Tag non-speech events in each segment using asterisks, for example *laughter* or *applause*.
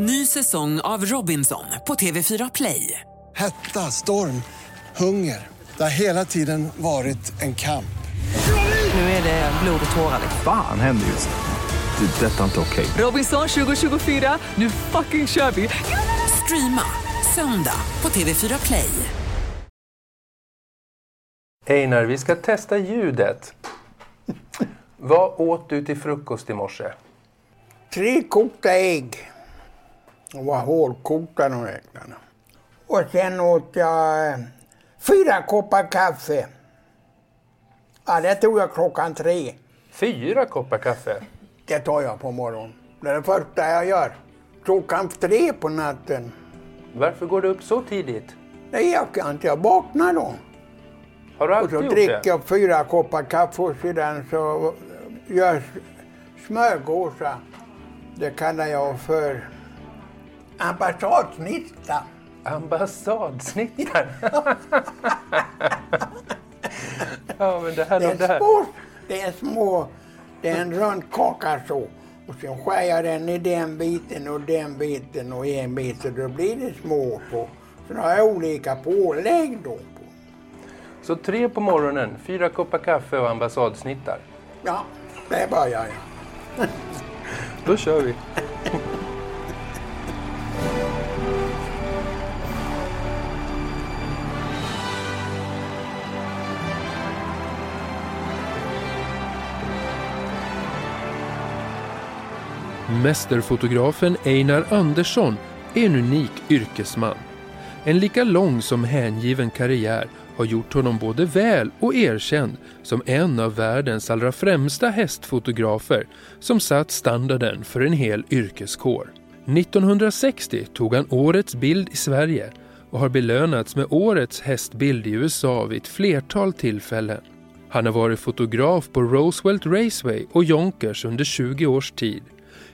Ny säsong av Robinson på TV4 Play. Hetta, storm, hunger. Det har hela tiden varit en kamp. Nu är det blod och tårar. Fan händer just nu. Det. är Detta är inte okej. Robinson 2024, nu fucking kör vi! Streama söndag på TV4 Play. Einar, vi ska testa ljudet. Vad åt du till frukost i morse? Tre kokta ägg. Var hårdkokta de äggen. Och sen åt jag eh, fyra koppar kaffe. Ja, det tog jag klockan tre. Fyra koppar kaffe. Det tar jag på morgonen. Det är det första jag gör. Klockan tre på natten. Varför går du upp så tidigt? Nej, jag kan inte. Jag vaknar då. Har du Och alltid så gjort dricker det? jag fyra koppar kaffe och sedan så gör jag smörgåsar. Det kallar jag för ambassadsnitta. Ambassadsnittar. *laughs* ja, men det här, Det det är här. små, det är små, det är en rund kaka så. Och sen skär jag den i den biten och den biten och en bit så då blir det små på. Sen har jag olika pålägg då. På. Så tre på morgonen, fyra koppar kaffe och ambassadsnittar. Ja, det börjar jag. Då kör vi. *laughs* Mästerfotografen Einar Andersson är en unik yrkesman. En lika lång som hängiven karriär har gjort honom både väl och erkänd som en av världens allra främsta hästfotografer som satt standarden för en hel yrkeskår. 1960 tog han årets bild i Sverige och har belönats med årets hästbild i USA vid ett flertal tillfällen. Han har varit fotograf på Roosevelt Raceway och Jonkers under 20 års tid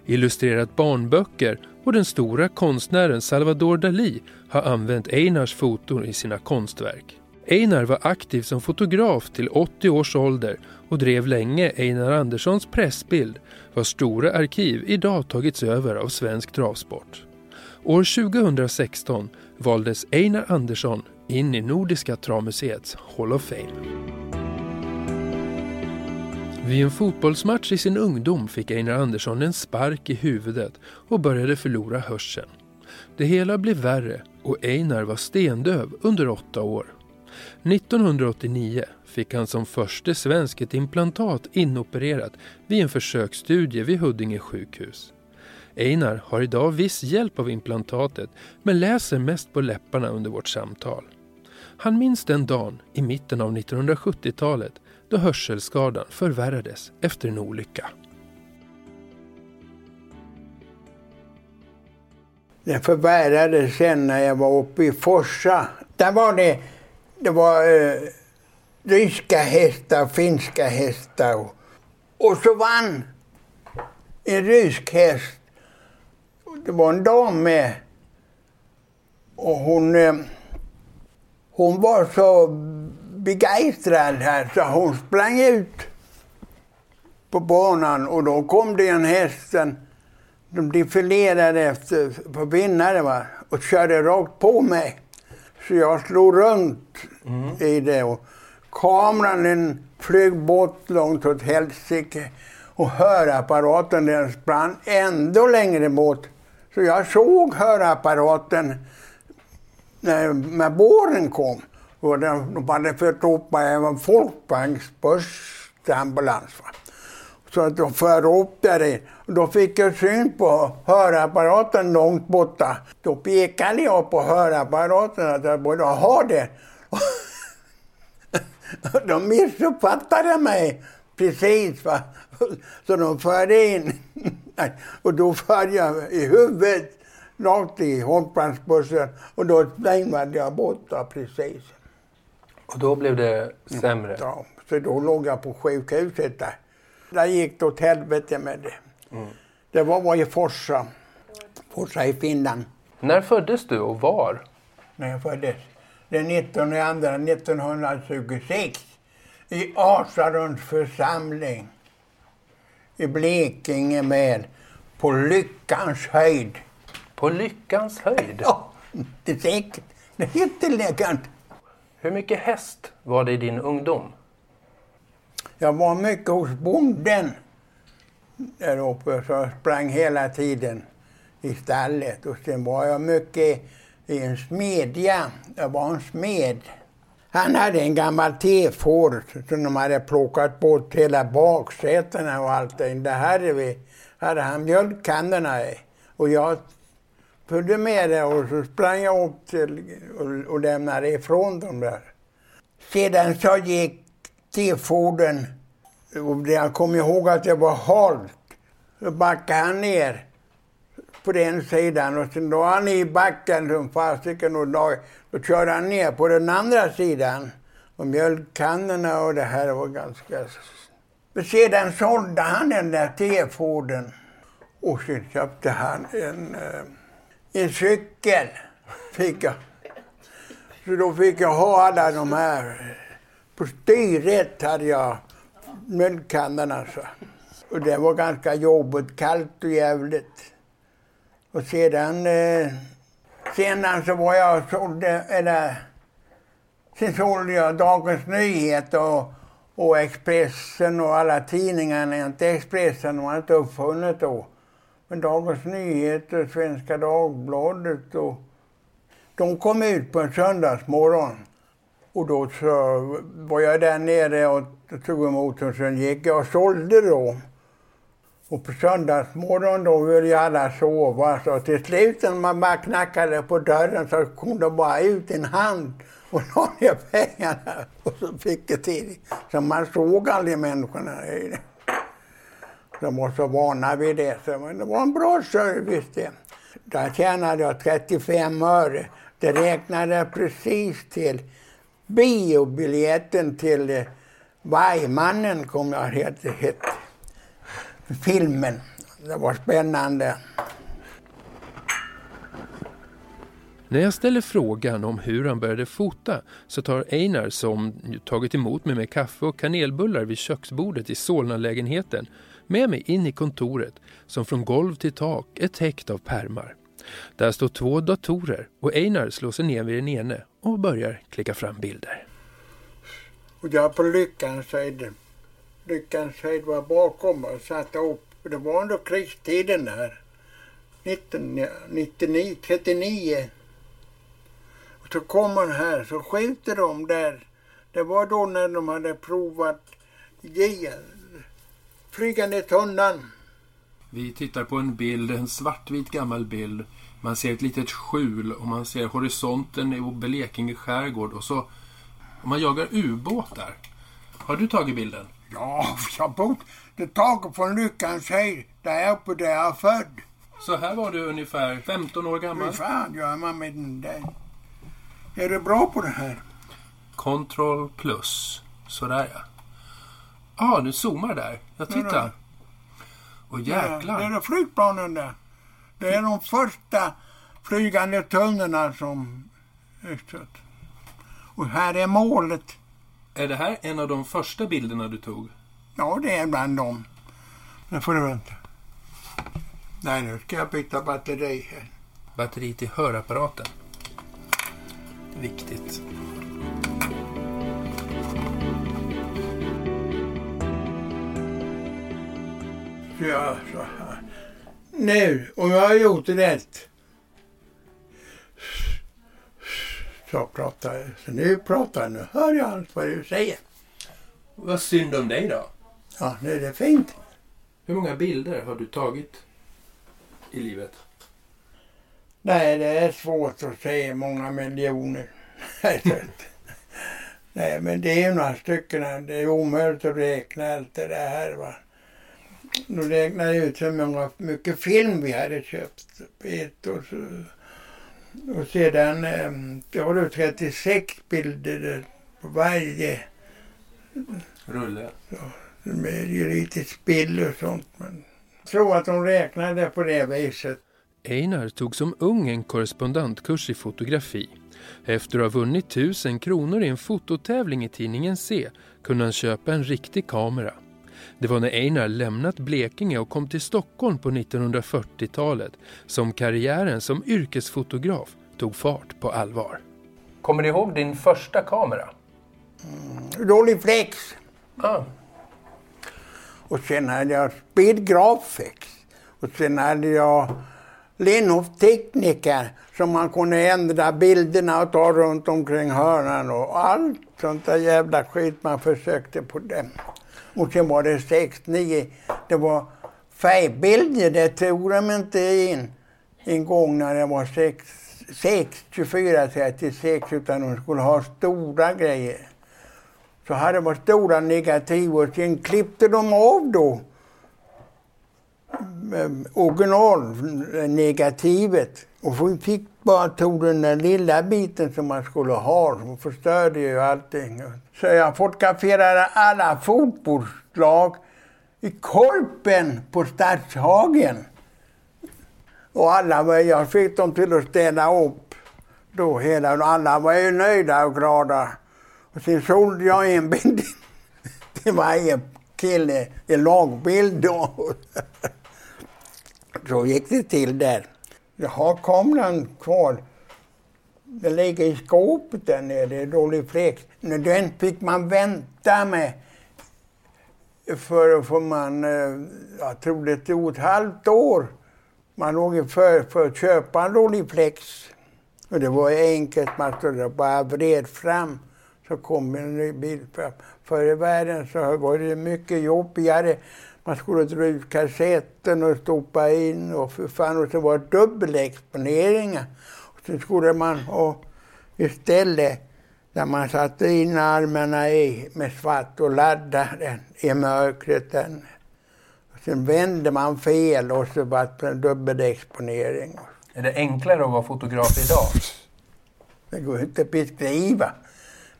illustrerat barnböcker och den stora konstnären Salvador Dalí har använt Einars foton i sina konstverk. Einar var aktiv som fotograf till 80 års ålder och drev länge Einar Anderssons pressbild vars stora arkiv idag tagits över av svensk travsport. År 2016 valdes Einar Andersson in i Nordiska travmuseets Hall of Fame. Vid en fotbollsmatch i sin ungdom fick Einar Andersson en spark i huvudet och började förlora hörseln. Det hela blev värre och Einar var stendöv under åtta år. 1989 fick han som första svensk ett implantat inopererat vid en försöksstudie vid Huddinge sjukhus. Einar har idag viss hjälp av implantatet men läser mest på läpparna under vårt samtal. Han minns den dagen i mitten av 1970-talet då hörselskadan förvärrades efter en olycka. Den förvärrades sen när jag var uppe i Forsa. Där var det, det var eh, ryska hästar, finska hästar. Och, och så vann en rysk häst. Det var en dam med. Och hon, eh, hon var så begeistrad här så hon sprang ut på banan och då kom det en hästen de defilerade efter, på vinnare va, och körde rakt på mig. Så jag slog runt i det och kameran den flög bort långt åt helsike och hörapparaten den sprang ändå längre bort. Så jag såg hörapparaten när, när båren kom. Och de, de hade fört upp mig folkbanksbörs till ambulans. Va? Så att de förde upp där. Då fick jag syn på hörapparaten långt borta. Då pekade jag på hörapparaten att jag borde ha det. *laughs* De missuppfattade mig precis. Va? Så de förde in. *laughs* Och då förde jag i huvudet rakt i hållplatsbussen och då svängde jag borta precis. Och då blev det sämre. Ja, så då låg jag på sjukhuset där. Där gick det åt helvete med det. Det var, var i Forsa. Forsa i Finland. När föddes du och var? När jag föddes. Den 19 andra 1926. I Asarunds församling. I Blekinge med. På Lyckans höjd. På lyckans höjd? Ja, det är säkert. Det är jätteläckert. Hur mycket häst var det i din ungdom? Jag var mycket hos bonden där uppe, så jag sprang hela tiden i stallet. Och sen var jag mycket i en smedja. Jag var en smed. Han hade en gammal T-Ford som de hade plockat bort hela baksätena och allting. Det hade vi. hade han mjölkkannorna i. Och jag följde med det och så sprang jag upp till och, och lämnade ifrån dem där. Sedan så gick T-Forden och jag kommer ihåg att det var halt. Så backade han ner på den sidan och sen la han i backen som fasiken och då, då körde han ner på den andra sidan. Och mjölkkannorna och det här var ganska... Men sedan sålde han den där T-Forden och sen köpte han en, eh, en cykel. Fick jag. Så då fick jag ha alla de här. På styret hade jag mjölkkannorna. Alltså. Och det var ganska jobbigt, kallt och jävligt. Och sedan, eh, sedan så var jag och sålde, eller sen sålde jag Dagens Nyheter och, och Expressen och alla tidningarna. Inte Expressen var inte uppfunnet då. Dagens Nyheter, Svenska Dagbladet och de kom ut på en söndagsmorgon. Och då så var jag där nere och tog emot och sen gick jag och sålde då. Och på söndagsmorgon då ville ju alla sova. Så till slut när man bara knackade på dörren så kom det bara ut en hand och *laughs* la ner pengarna. Och så fick det till. Så man såg aldrig människorna. i det. De var så vana vid det. Så, det var en bra service det. Där tjänade jag 35 öre. Det räknade jag precis till biobiljetten till eh, Vajmannen, kom jag hette. hette filmen. Det var spännande. När jag ställer frågan om hur han började fota så tar Einar, som tagit emot mig med kaffe och kanelbullar vid köksbordet i Solna-lägenheten, med mig in i kontoret som från golv till tak är täckt av pärmar. Där står två datorer och Einar slår sig ner vid den ene och börjar klicka fram bilder. Och jag på Lyckans höjd. Lyckans höjd var bakom och satte upp. Det var under krigstiden där. 1999, 39. Och så kommer här så skjuter de där. Det var då när de hade provat J, flygande tunnan. Vi tittar på en bild, en svartvit gammal bild. Man ser ett litet skjul och man ser horisonten i Blekinge skärgård och så och man jagar ubåtar. Har du tagit bilden? Ja, jag bott det taget från Lyckans höjd, där uppe där jag är född. Så här var du ungefär 15 år gammal? Hur fan gör man med den där? Är du bra på det här? Control plus. Sådär ja. Ja, ah, du zoomar där. Jag tittar. Och jäklar. Det är flygplanen där. Det är de första flygande tunnorna som utsatt. Och här är målet. Är det här en av de första bilderna du tog? Ja, det är bland dem. Nu får du vänta. Nej, nu ska jag byta batteri här. Batteri till hörapparaten. Viktigt. Så jag så här. Nu, om jag har gjort rätt. Så pratar jag. Så nu pratar jag. Nu hör jag allt vad du säger. Vad synd om dig då. Ja, nu är det fint. Hur många bilder har du tagit i livet? Nej, det är svårt att säga många miljoner. *laughs* Nej, men det är några stycken. Det är omöjligt att räkna allt det där. Va? Nu räknar jag ut hur många, mycket film vi hade köpt. Ett och, så, och sedan det har du 36 bilder på varje rulle. Ja, med lite spill och sånt. Men jag tror att de räknade på det viset. Einar tog som ung en korrespondentkurs i fotografi. Efter att ha vunnit tusen kronor i en fototävling i tidningen C kunde han köpa en riktig kamera. Det var när Einar lämnat Blekinge och kom till Stockholm på 1940-talet som karriären som yrkesfotograf tog fart på allvar. Kommer du ihåg din första kamera? Rolleiflex. Ah, Och sen hade jag Speedgraphics. Och sen hade jag Lindhof Tekniker som man kunde ändra bilderna och ta runt omkring hörnan och allt sånt där jävla skit man försökte på den. Och sen var det 6, 9, det var färgbilder, det tog de inte in en gång när det var 6, 6 24, 36 utan de skulle ha stora grejer. Så hade de stora negativ och sen klippte de av då mm, mm, originalnegativet. Och vi fick bara tog den där lilla biten som man skulle ha. som förstörde ju allting. Så jag fotograferade alla fotbollslag i Korpen på Stadshagen. Och alla, jag fick dem till att ställa upp. Då hela, alla var ju nöjda och glada. Och sen sålde jag en bild till varje kille, en lagbild då. *laughs* Så gick det till där. Jag har kameran kvar. Den ligger i skåpet där nere, i dålig fläkt. Den fick man vänta med. För, för man, eh, jag tror det tog ett halvt år. Man låg för, för att köpa en Rolleiflex. Och det var enkelt, man skulle bara vred fram så kom en ny bil. fram. Förr i världen så var det mycket jobbigare. Man skulle dra ut kassetten och stoppa in och för fan, och så var det dubbelexponeringar. Och så skulle man ha istället där man satte in armarna i med svart och laddade den i mörkret. Den. Och sen vände man fel och så var det en dubbelexponering. är det enklare att vara fotograf idag? Det går inte att beskriva.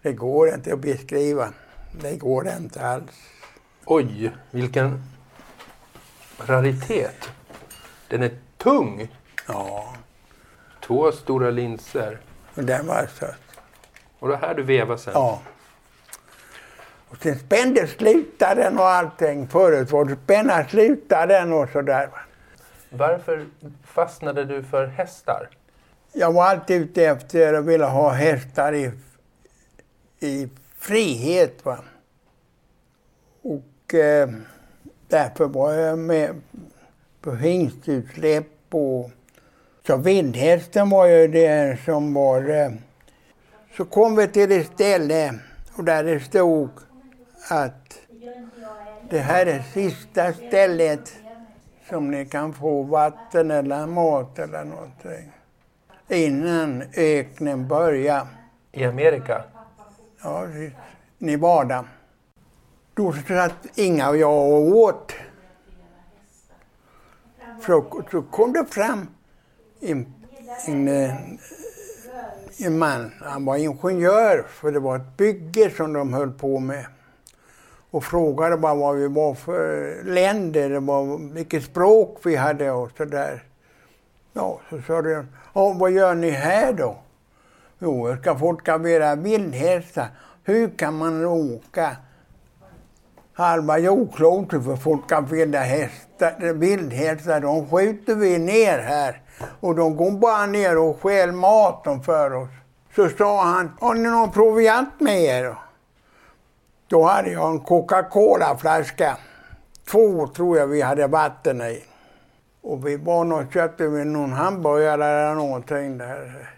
Det går inte att beskriva. Det går inte alls. Oj, vilken raritet. Den är tung. Ja, Två stora linser. och den var så. Och det här du vevar sen. Ja. Och sen spände slutaren och allting. Förut var det spänna slutaren och sådär. Varför fastnade du för hästar? Jag var alltid ute efter att vilja ha hästar i, i frihet. Va? Och eh, därför var jag med på hingstutsläpp och så vildhästen var ju det som var... Eh, så kom vi till ett ställe och där det stod att det här är sista stället som ni kan få vatten eller mat eller någonting innan öknen börjar. I Amerika? Ja, Nevada. Då satt Inga och jag och åt Så, Så kom det fram en, en, eh, en man. Han var ingenjör, för det var ett bygge som de höll på med. Och frågade bara vad vi var för länder, var, vilket språk vi hade och sådär. Ja, så sa de, ja, vad gör ni här då? Jo, jag ska fotografera vildhästar. Hur kan man åka halva jordklotet för folk kan finna hästar, vildhästar? De skjuter vi ner här och de går bara ner och stjäl maten för oss. Så sa han, har ni någon proviant med er? Då hade jag en Coca-Cola-flaska. Två tror jag vi hade vatten i. Och vi var och köpte vi någon hamburgare eller någonting där.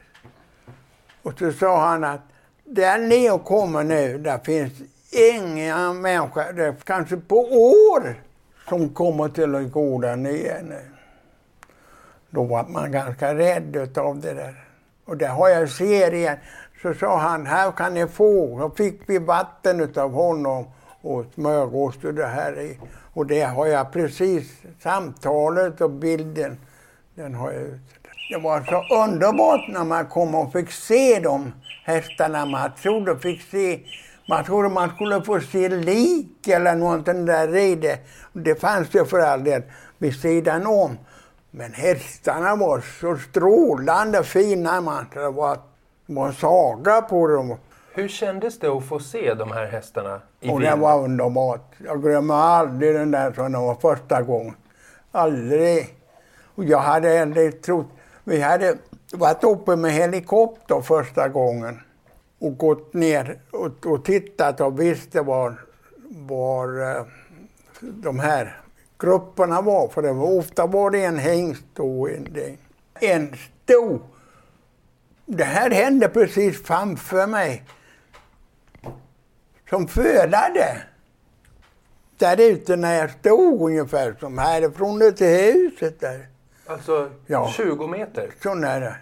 Och så sa han att där ni kommer nu, där finns ingen människa, det är kanske på år, som kommer till att gå där nere. Då var man ganska rädd av det där. Och det har jag serien. Så sa han, här kan ni få. Då fick vi vatten utav honom och smörgås och det här i. Och det har jag precis, samtalet och bilden, den har jag ute. Det var så underbart när man kom och fick se de hästarna. Man trodde fick se, man trodde man skulle få se lik eller någonting där i det. Det fanns ju för all del vid sidan om. Men hästarna var så strålande fina man. Det var, det var en saga på dem. Hur kändes det att få se de här hästarna i Och det var underbart. Jag glömmer aldrig den där som det var första gången. Aldrig. Och jag hade aldrig trott... Vi hade varit uppe med helikopter första gången och gått ner och, och tittat och visste var, var eh, de här grupperna var. För det var, ofta var det en hingst och en, en sto. Det här hände precis framför mig. Som födade. Där ute när jag stod ungefär som härifrån ut till huset där. Alltså Ja. 20 meter? Så nära.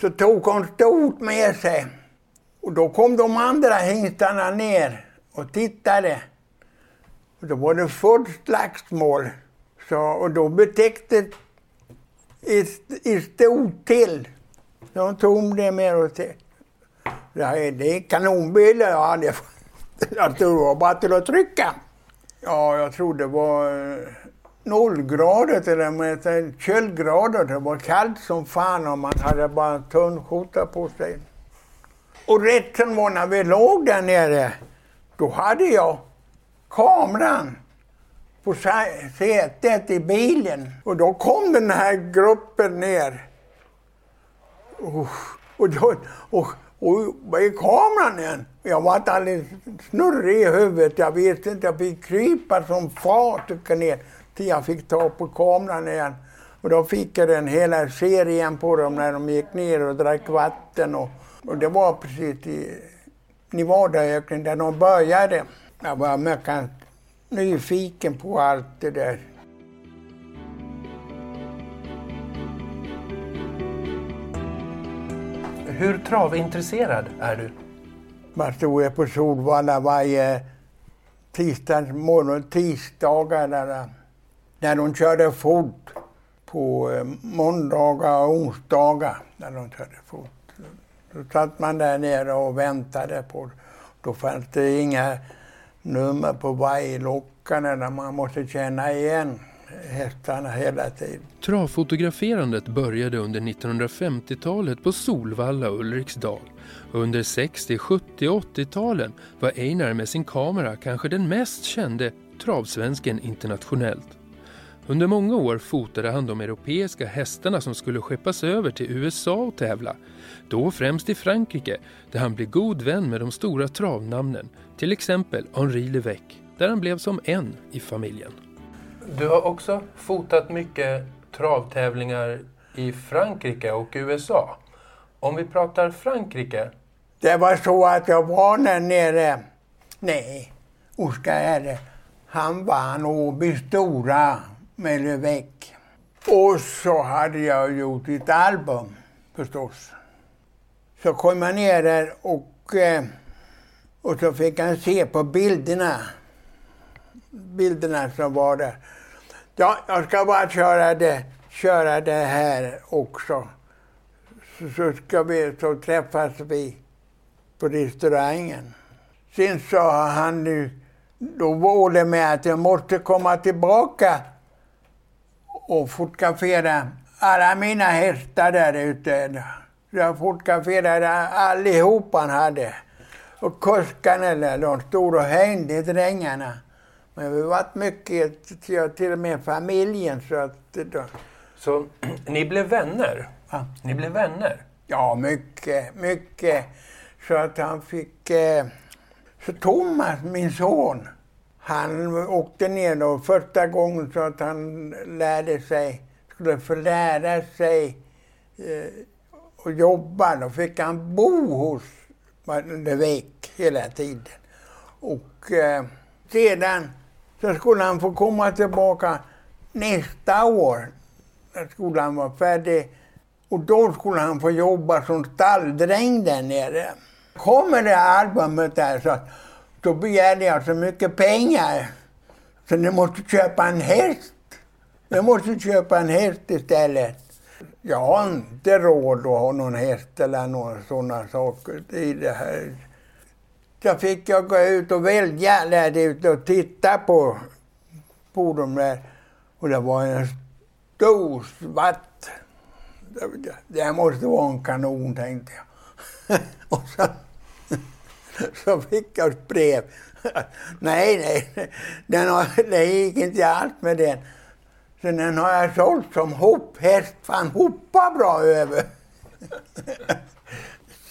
Så tog hon stort med sig. Och då kom de andra hingstarna ner och tittade. Och då var det fullt slagsmål. Så, och då betäckte i ett stort till. De tog det med och till. Ja, det är kanonbilder. jag hade. jag tror det var bara till att trycka. Ja, jag tror det var eh, nollgrader till och med, köldgrader. Det var kallt som fan och man hade bara en tunn skjorta på sig. Och rätt som var när vi låg där nere, då hade jag kameran på sätet i bilen. Och då kom den här gruppen ner. Och, och, då, och, och var är kameran igen? Jag var alldeles snurrig i huvudet. Jag visste inte, jag fick krypa som fart och ner till jag fick ta på kameran igen. Och då fick jag den hela serien på dem när de gick ner och drack vatten. Och, och det var precis i Nevadaöknen där de började. Jag var mycket nyfiken på allt det där. Hur travintresserad är du? Man stod jag på Solvalla varje tisdags morgon, tisdagar där, när de körde fort. På eh, måndagar och onsdagar när de körde fort. Då satt man där nere och väntade på Då fanns det inga nummer på varjelockarna. där man måste känna igen hästarna hela tiden. Travfotograferandet började under 1950-talet på Solvalla och Ulriksdal. Under 60-, 70 och 80-talen var Einar med sin kamera kanske den mest kände travsvensken internationellt. Under många år fotade han de europeiska hästarna som skulle skeppas över till USA och tävla. Då främst i Frankrike där han blev god vän med de stora travnamnen. Till exempel Henri Levesque, där han blev som en i familjen. Du har också fotat mycket travtävlingar i Frankrike och USA. Om vi pratar Frankrike, Det var så att jag var där nere. Nej, Oskar Herre. Han vann Åby Stora med Löfveck. Och så hade jag gjort ett album förstås. Så kom jag ner där och, eh, och så fick han se på bilderna. Bilderna som var där. Ja, jag ska bara köra det, köra det här också. Så, så ska vi, så träffas vi på restaurangen. Sen sa han nu, då var det med att jag måste komma tillbaka och fotografera alla mina hästar där ute. Jag fotograferade allihopa han hade. Och kuskarna där, de stod och hängde, drängarna. Men vi varit mycket, till till och med familjen så att... då- så *clears throat* ni blev vänner. Ja. Ni blev vänner. Ja, mycket, mycket. Så att han fick... Eh, så Thomas, min son, han åkte ner då första gången så att han lärde sig, skulle få lära sig eh, att jobba. Då fick han bo hos Levek hela tiden. Och eh, sedan så skulle han få komma tillbaka nästa år. Då skulle han vara färdig. Och då skulle han få jobba som stalldräng där nere. Kommer det albumet där så att då begärde jag så mycket pengar. Så ni måste köpa en häst. Ni måste köpa en häst istället. Jag har inte råd att ha någon häst eller några sådana saker i det här. Så fick jag gå ut och välja där ute och titta på, på dem där. Och det var en stor svart. Det- här måste vara en kanon tänkte jag. *laughs* och så, så fick jag ett brev. nej, nej, den har, det gick inte alls med den. Så den har jag sålt som hopphäst, för han hoppar bra över.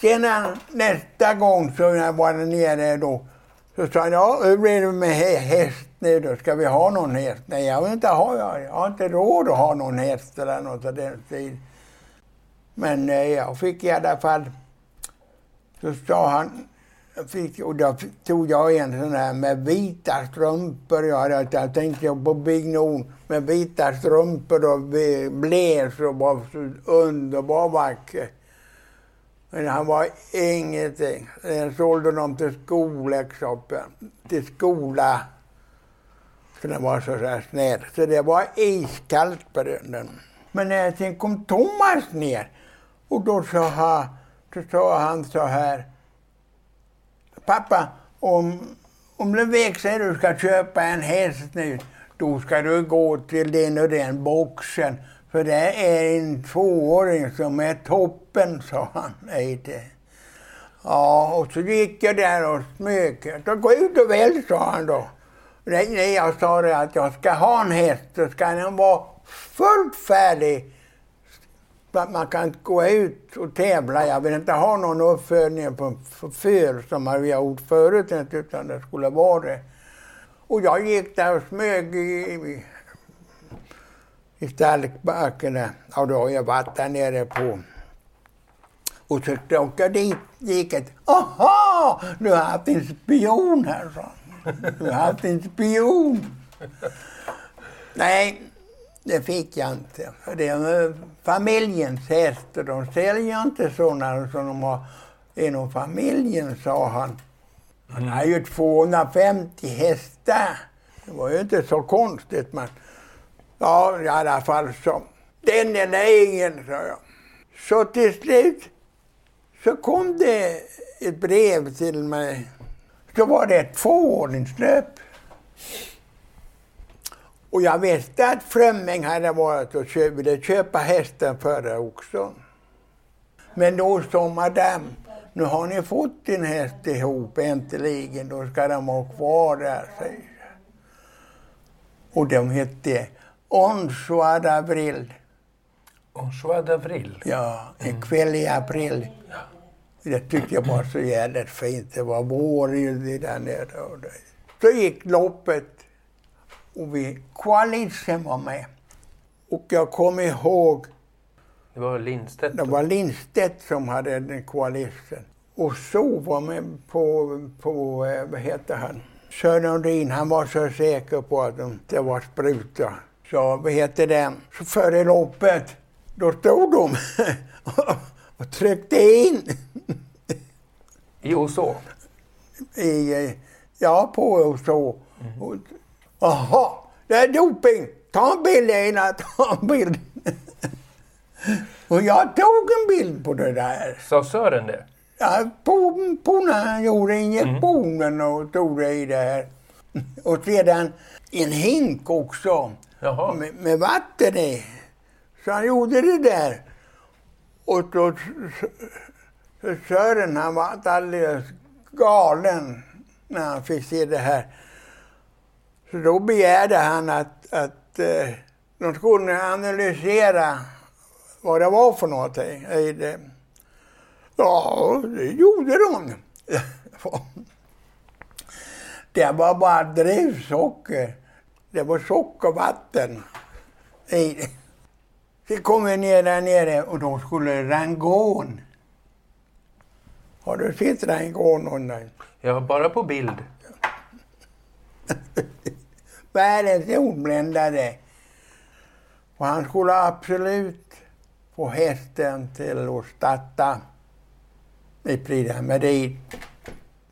*laughs* Sen nästa gång så när jag var nere då, så sa han, ja hur blir det med häst nu då? Ska vi ha någon häst? Nej, jag vill inte ha, jag har inte råd att ha någon häst eller något av den stilen. Men eh, jag fick i alla fall, så sa han, fick, och då tog jag en sån här med vita strumpor. Jag, jag tänkte på Big Non, med vita strumpor och bles och var så underbar vacker. Men han var ingenting. Jag sålde dem till skolläxhoppen, till skola. För den var så här snäll. Så det var iskallt på den. Men när sen kom Thomas ner och då sa han, så sa han så här. Pappa, om, om Löfvik säger du ska köpa en häst nu, då ska du gå till den och den boxen. För det är en tvååring som är toppen, sa han. Nej, Ja, och så gick jag där och smög. Gå ut och välj, sa han då. Nej, nej, jag sa det att jag ska ha en häst, så ska den vara fullt färdig man kan gå ut och tävla. Jag vill inte ha någon uppfödning på föl som vi har gjort förut, utan det skulle vara det. Och jag gick där och smög i, i stallbacken Ja, då har jag varit där nere på... Och så stod jag dit, gick ett... Aha! Du har haft en spion här, sa Du har haft en spion. Nej, det fick jag inte. Det är familjens häst och De säljer inte sådana som de har inom familjen, sa han. Han har ju 250 hästar. Det var ju inte så konstigt, men ja, i alla fall så. Den är ingen, sa jag. Så till slut så kom det ett brev till mig. Så var det ett tvåordningslöp. Och jag visste att Frömming hade varit och köpt, ville köpa hästen före också. Men då sa madame, nu har ni fått din häst ihop äntligen, då ska den vara kvar där, säger Och de hette Onsoir d'Avril. Onsoir d'Avril? Ja, en mm. kväll i april. Det tyckte jag var så jävligt fint. Det var vår där nere. Så gick loppet och vi, koalitionen var med. Och jag kommer ihåg... Det var Lindstedt? Det var Lindstedt som hade den koalitionen. Och så var med på, på eh, vad heter han? Sören han var så säker på att det var spruta. Så vad heter det? Så före loppet, då stod de *laughs* och tryckte in. I Oså? I, eh, ja, på Oså. Mm. Jaha, det är doping. Ta en bild Einar, ta en bild. och jag tog en bild på det där. Sa Sören det? Ja, på, på när han gjorde injektionen mm. och tog det i det här. Och sedan en hink också. Med, med, vatten i. Så han gjorde det där. Och då Sören han var alldeles galen när han fick se det här. Så då begärde han att, att eh, de skulle analysera vad det var för någonting. Ja, det gjorde de. *laughs* det var bara drivsocker. Det var sockervatten. Så kom vi ner där nere och då skulle rangon. Har du sett rangon någon gång? Ja, bara på bild. *laughs* världens jordbländare. Och han skulle absolut få hästen till att starta i Prix Merit.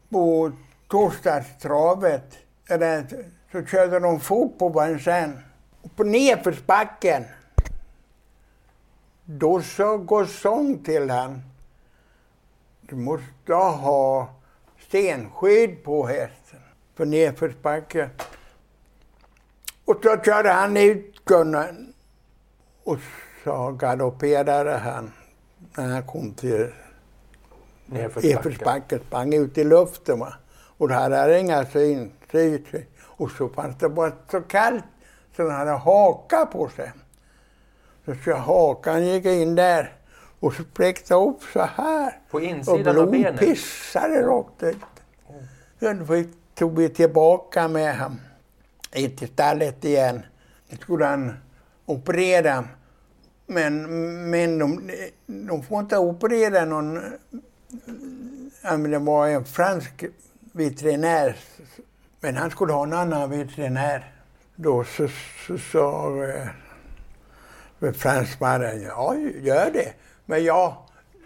På torsdagstravet eller, så körde de fort på Vincennes. Och på nedförsbacken då sa Gosson till han du måste ha stenskydd på hästen för nedförsbacken. Och så körde han ut Gunnar och så galopperade han när han kom till Nedförsbacken sprang ut i luften. Va? Och då hade jag inga syn, syn. Och så fanns det bara så kallt så den hade haka på sig. Så, så hakan gick in där och spräckte upp så här. På Och insidan av blod benet? pissade rakt ut. Sen tog vi tillbaka med honom in till stallet igen. Nu skulle han operera. Men, men de, de får inte operera någon... Det var en fransk veterinär. Men han skulle ha en annan veterinär. Då så så sa eh, fransmannen, ja gör det. Men jag,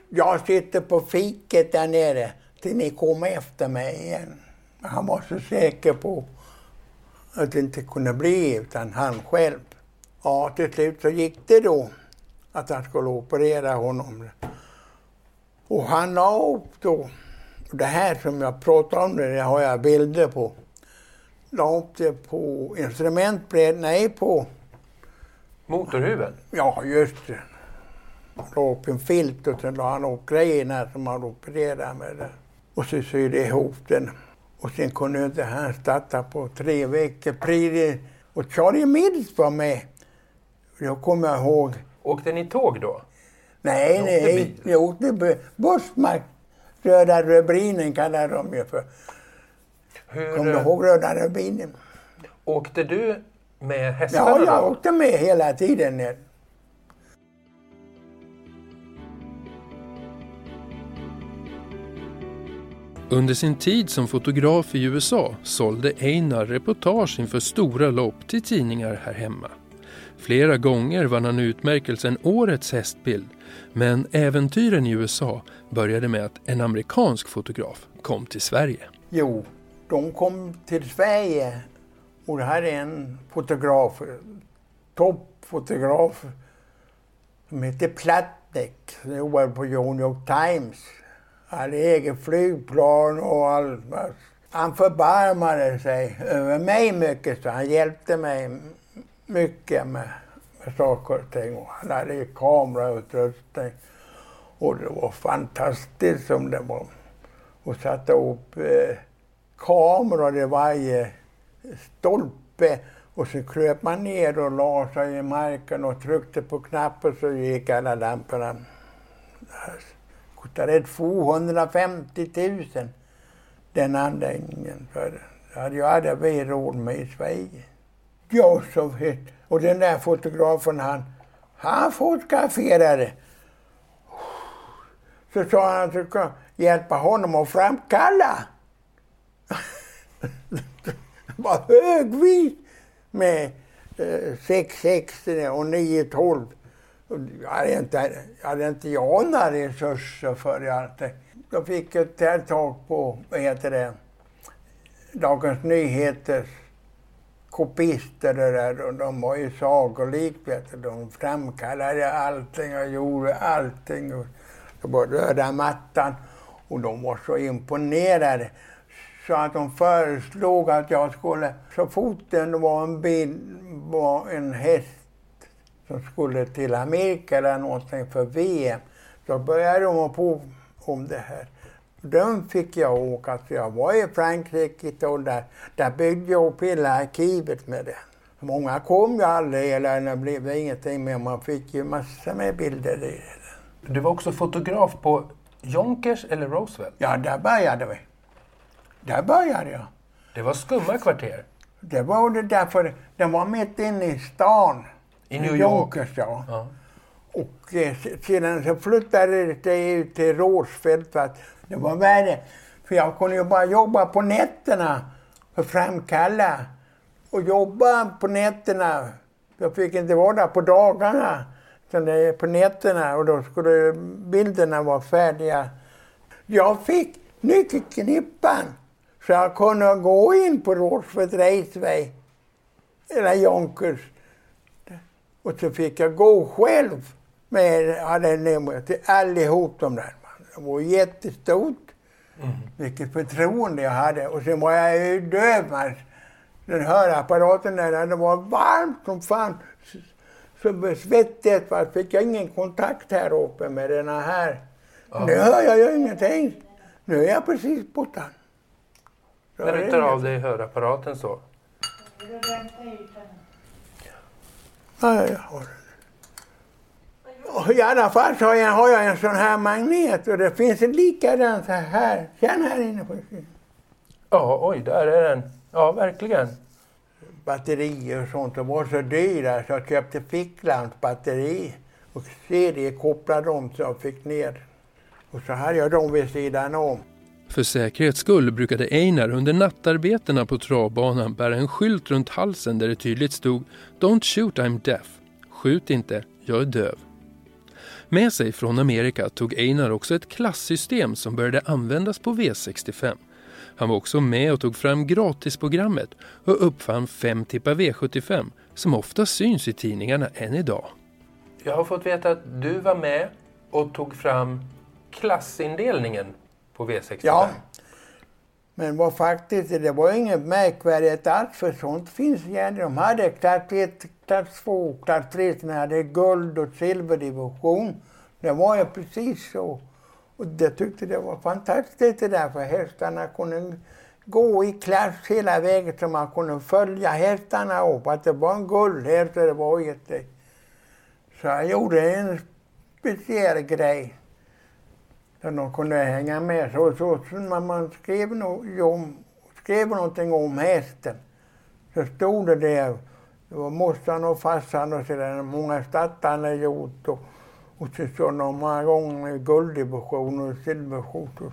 jag sitter på fiket där nere till ni kommer efter mig igen. Han var så säker på att det inte kunde bli utan han själv. Ja, till slut så gick det då att han skulle operera honom. Och han la upp då, det här som jag pratar om, det har jag bilder på. La upp det på instrumentbrädan, nej på, Motorhuven? ja just det. La upp en filt och sen la han upp grejerna som han opererade med. Och så sydde ihop den. Och sen kunde inte han starta på tre veckor. Pridi och Charlie Mills var med. Jag kommer ihåg. Åkte ni tåg då? Nej, åkte nej, jag åkte bu- bussmark. Röda rubinen kallar de ju för. Hur, Kommer du ihåg Röda rubinen? Åkte du med hästarna Ja, jag då? åkte med hela tiden. Under sin tid som fotograf i USA sålde Einar reportage inför stora lopp till tidningar här hemma. Flera gånger vann han utmärkelsen Årets hästbild, men äventyren i USA började med att en amerikansk fotograf kom till Sverige. Jo, de kom till Sverige och det här är en fotograf, toppfotograf som heter Plattek. Det jobbade på New York Times. Han hade eget flygplan och allt. Han förbarmade sig över mig mycket så han hjälpte mig mycket med, med saker och ting. Och han hade ju kamerautrustning och det var fantastiskt som det var och satte upp eh, kameror i varje stolpe. Och så kröp man ner och la sig i marken och tryckte på knappen så gick alla lamporna. Det kostade 250 000 den anläggningen. För det hade ju aldrig vi råd med i Sverige. Ja, så vet. Och den där fotografen han, han fotograferade. Så sa han att jag skulle hjälpa honom att framkalla. *laughs* Det var högvis med eh, 660 och 912. Jag hade inte, jag hade inte jag några resurser för det. Alltid. Då fick jag tag på, vad heter det, Dagens Nyheters kopister det där. Och de var ju sagolikt, vet du. De framkallade allting och gjorde allting. Och det var röda mattan. Och de var så imponerade. Så att de föreslog att jag skulle, så fort det var en bild, var en häst som skulle till Amerika eller någonting för VM. Då började de på om det här. Den fick jag åka till. Jag var i Frankrike och där, där byggde jag upp hela arkivet med det. Många kom ju aldrig, eller det blev ingenting men man fick ju massor med bilder i det. Du var också fotograf på Yonkers eller Roosevelt. Ja, där började vi. Där började jag. Det var skumma kvarter. Det var det därför, den var mitt inne i stan. I New York. Yonkers, ja. Ja. Och eh, sedan så flyttade det ut till Råsfält för att det var värre. För jag kunde ju bara jobba på nätterna för framkalla. Och jobba på nätterna. Jag fick inte vara där på dagarna. Utan på nätterna och då skulle bilderna vara färdiga. Jag fick nyckelknippan så jag kunde gå in på Råsfält Raceway. Eller Yonkers. Och så fick jag gå själv med hade nummer till allihop de där. Det var jättestort. Vilket förtroende jag hade. Och sen var jag ju döv. man. Den hörapparaten där, det var varmt som fan. Så svettigt. va. Fick jag ingen kontakt här uppe med den här Nu hör jag ju ingenting. Nu är jag precis borta. När är du det tar av dig hörapparaten så. Ja, ja, jag har den. I alla fall så har jag, har jag en sån här magnet och det finns en likadan så här. Känn här inne på Ja, oj, där är den. Ja, verkligen. batterier och sånt. De var så dyra så jag köpte ficklampsbatteri och seriekopplade dem så jag fick ner. Och så hade jag dem vid sidan om. För säkerhets skull brukade Einar under nattarbetena på travbanan bära en skylt runt halsen där det tydligt stod “Don't shoot I'm deaf”. Skjut inte, jag är döv. Med sig från Amerika tog Einar också ett klassystem som började användas på V65. Han var också med och tog fram gratisprogrammet och uppfann 5 tippa V75 som ofta syns i tidningarna än idag. Jag har fått veta att du var med och tog fram klassindelningen på V65. Ja. Men var faktiskt, det var inget märkvärdigt alls för sånt finns igen. De hade klass 1, klass 2, klass 3, De hade guld och silverdivision. Det var ju precis så. Och jag tyckte det var fantastiskt det där för hästarna kunde gå i klass hela vägen så man kunde följa hästarna upp. Att det var en guldhäst och det var jätte... Så jag gjorde en speciell grej. Så de kunde hänga med. Så, så, så när man skrev, no, om, skrev någonting om hästen så stod det där. Det var morsan och farsan och sådär. Många starter han hade gjort. Och, och så det många gånger gulddivision och silverdivision.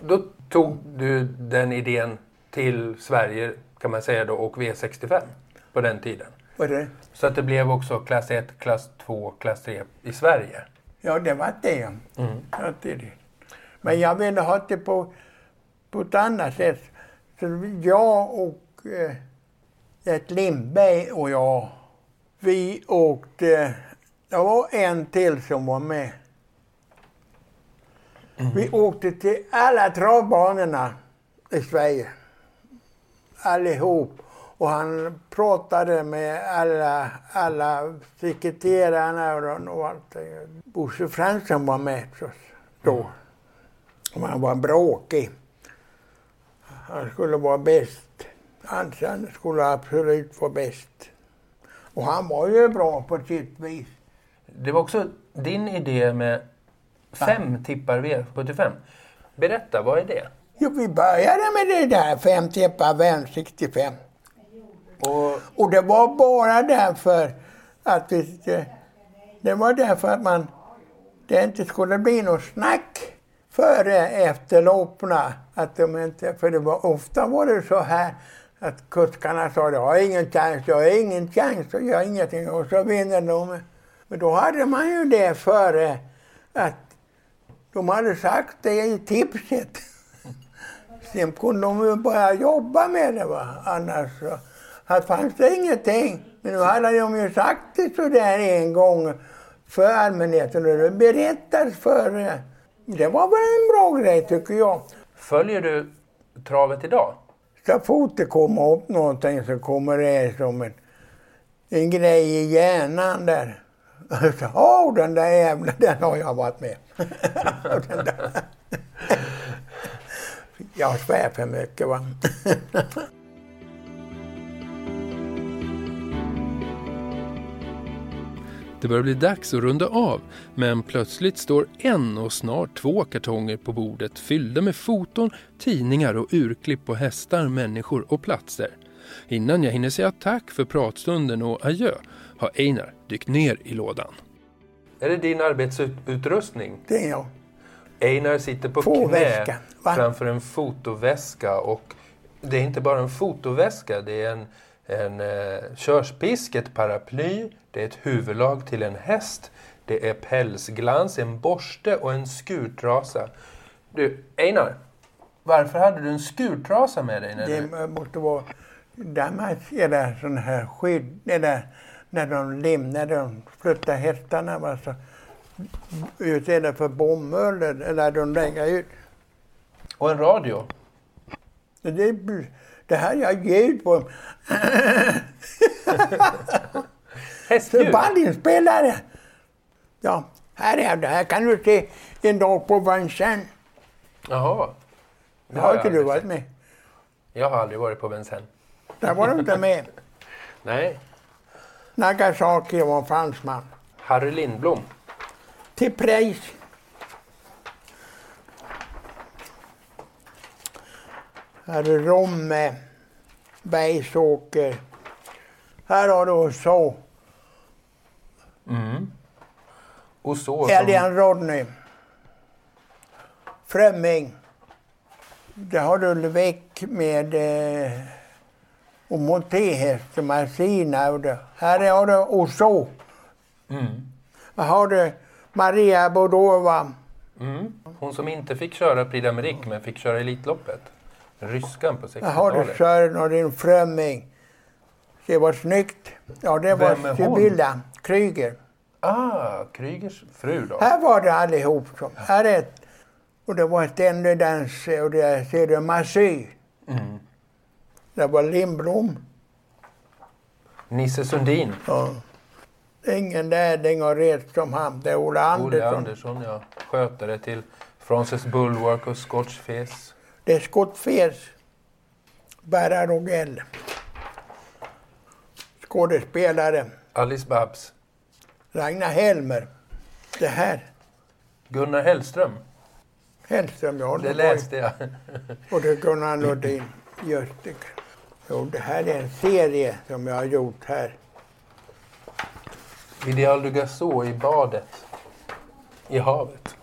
Då tog du den idén till Sverige kan man säga då och V65 på den tiden. Var det? Så att det blev också klass 1, klass 2, klass 3 i Sverige. Ja, det var det. Ja, det, är det. Men jag ville ha det på, på ett annat sätt. Så jag och eh, ett Lindberg och jag, vi åkte... Det var en till som var med. Vi åkte till alla travbanorna i Sverige. Allihop. Och han pratade med alla, alla sekreterarna och, och allt. det. Bosse Fransson var med då. Och han var bråkig. Han skulle vara bäst. Han, skulle absolut vara bäst. Och han var ju bra på sitt vis. Det var också din idé med fem tippar V75. Berätta, vad är det? Jo, vi började med det där, fem tippar vem 65. Och Och det var bara därför att vi, det, det var därför att man, det inte skulle bli något snack före efterloppen. Att de inte, för det var, ofta var det så här att kuskarna sa jag har ingen chans, jag har ingen chans, jag gör ingenting och så vinner de. Men då hade man ju det före att de hade sagt det i tipset. *laughs* Sen kunde de ju börja jobba med det va. Annars så här fanns det ingenting. Men nu hade de ju sagt det sådär en gång för allmänheten och det berättas för Det var väl en bra grej tycker jag. följer du travet idag? Så fort det kommer upp någonting så kommer det som en, en grej i hjärnan där. *laughs* Så, Åh, den där jävla, *laughs* den har jag varit med. *laughs* Jag svär för mycket va. Det börjar bli dags att runda av, men plötsligt står en och snart två kartonger på bordet fyllda med foton, tidningar och urklipp på hästar, människor och platser. Innan jag hinner säga tack för pratstunden och adjö har Einar dykt ner i lådan. Är det din arbetsutrustning? Det är jag. Einar sitter på Fotoväska, knä va? framför en fotoväska och det är inte bara en fotoväska, det är en, en eh, körspisk, ett paraply, det är ett huvudlag till en häst, det är pälsglans, en borste och en skurtrasa. Du, Einar, varför hade du en skurtrasa med dig? När du... Det måste vara... Där man ser där sån här skydd, där, när de lim, när de flyttar hästarna. Va, så, istället för bomull, eller de lägger ut. Och en radio. Det, det här jag ljud på. *laughs* Hästljud. Bandinspelare! Ja, Här är det. Här kan du se en dag på Vincennes. Jaha. Det Har inte du varit med? Jag har aldrig varit på Vincennes. Där var du inte med. *laughs* Nej. Nagasaki var fransman. Harry Lindblom. Till pris. Här är Romme, Bergsåker. Här har du så. Och så som... Elian Rodney. Frömming. Det har du Ulrik med eh, och Marcina. Och det. Här har du Oso. Mm. Här har du Maria Bodova. Mm. Hon som inte fick köra Prix d'Amérique men fick köra Elitloppet. Ryskan på Här har du 60-talet. Sören och din Frömming. Det var snyggt. Ja, det var? Sibylla Kryger. Ah, Krygers fru då. Här var det allihop. Som, här är ett, och det var Stanley Dance och det ser du Massy. Mm. Det var Lindblom. Nisse Sundin. Ja. Ingen där har rest som han. Det är Ola Andersson. Olle Andersson, ja. Skötare till Frances Bulwark och Scotch Fes. Det är Scott Fes. Berra Rogell. Skådespelare. Alice Babs. Ragnar Helmer. Det här. Gunnar Hellström. Hellström, ja. Det läste jag. Och det är Gunnar Nordin. Just det. Jo, det här är en serie som jag har gjort här. Ideal du Gasseau i badet. I havet.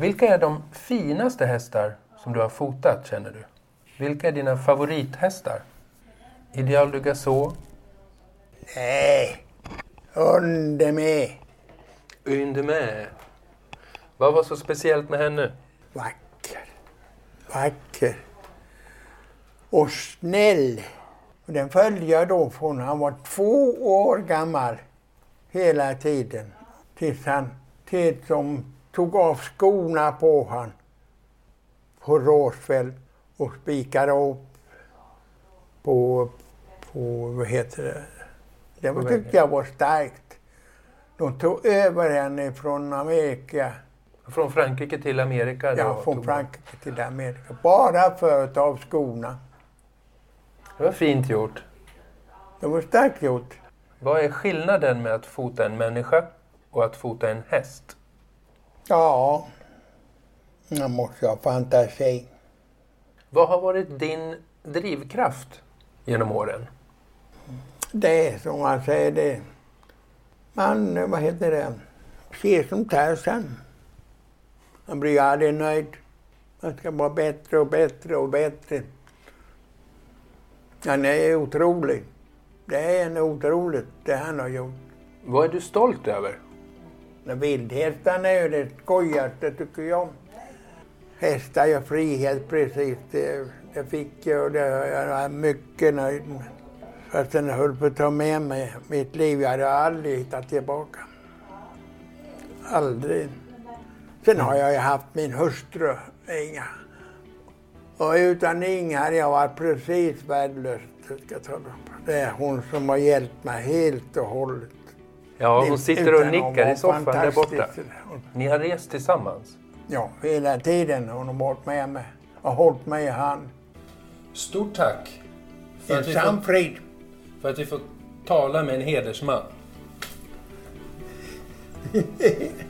Vilka är de finaste hästar som du har fotat, känner du? Vilka är dina favorithästar? Ideal du Gasseau, Nej. Une med. Vad var så speciellt med henne? Vacker. Vacker. Och snäll. Och den följde jag då från han var två år gammal hela tiden. Tills han, tills de tog av skorna på han på Råsfäll och spikade upp på, på, vad heter det? Det var, tyckte jag var starkt. De tog över henne från Amerika. Från Frankrike till Amerika? då, Ja, från Frankrike till Amerika. Bara för att ta av skorna. Det var fint gjort. Det var starkt gjort. Vad är skillnaden med att fota en människa och att fota en häst? Ja, man måste ha fantasi. Vad har varit din drivkraft genom åren? Det är som man säger det. Man, vad heter det, ser som Tarzan. Man blir aldrig nöjd. Man ska vara bättre och bättre och bättre. Han är otrolig. Det är en otroligt det han har gjort. Vad är du stolt över? Men Vildhästarna är ju det skojigaste tycker jag. Hästar gör frihet precis. Det, det fick jag och det jag är mycket nöjd med. Fast den höll på att ta med mig mitt liv. Jag hade aldrig hittat tillbaka. Aldrig. Sen har jag ju haft min hustru, Inga. Och utan Inga hade jag varit precis värdelös. Det är hon som har hjälpt mig helt och hållet. Ja, hon sitter och nickar i soffan där borta. Ni har rest tillsammans. Ja, hela tiden har hon varit med mig och hållit mig i hand. Stort tack för att, vi får, för att vi får tala med en hedersman. *laughs*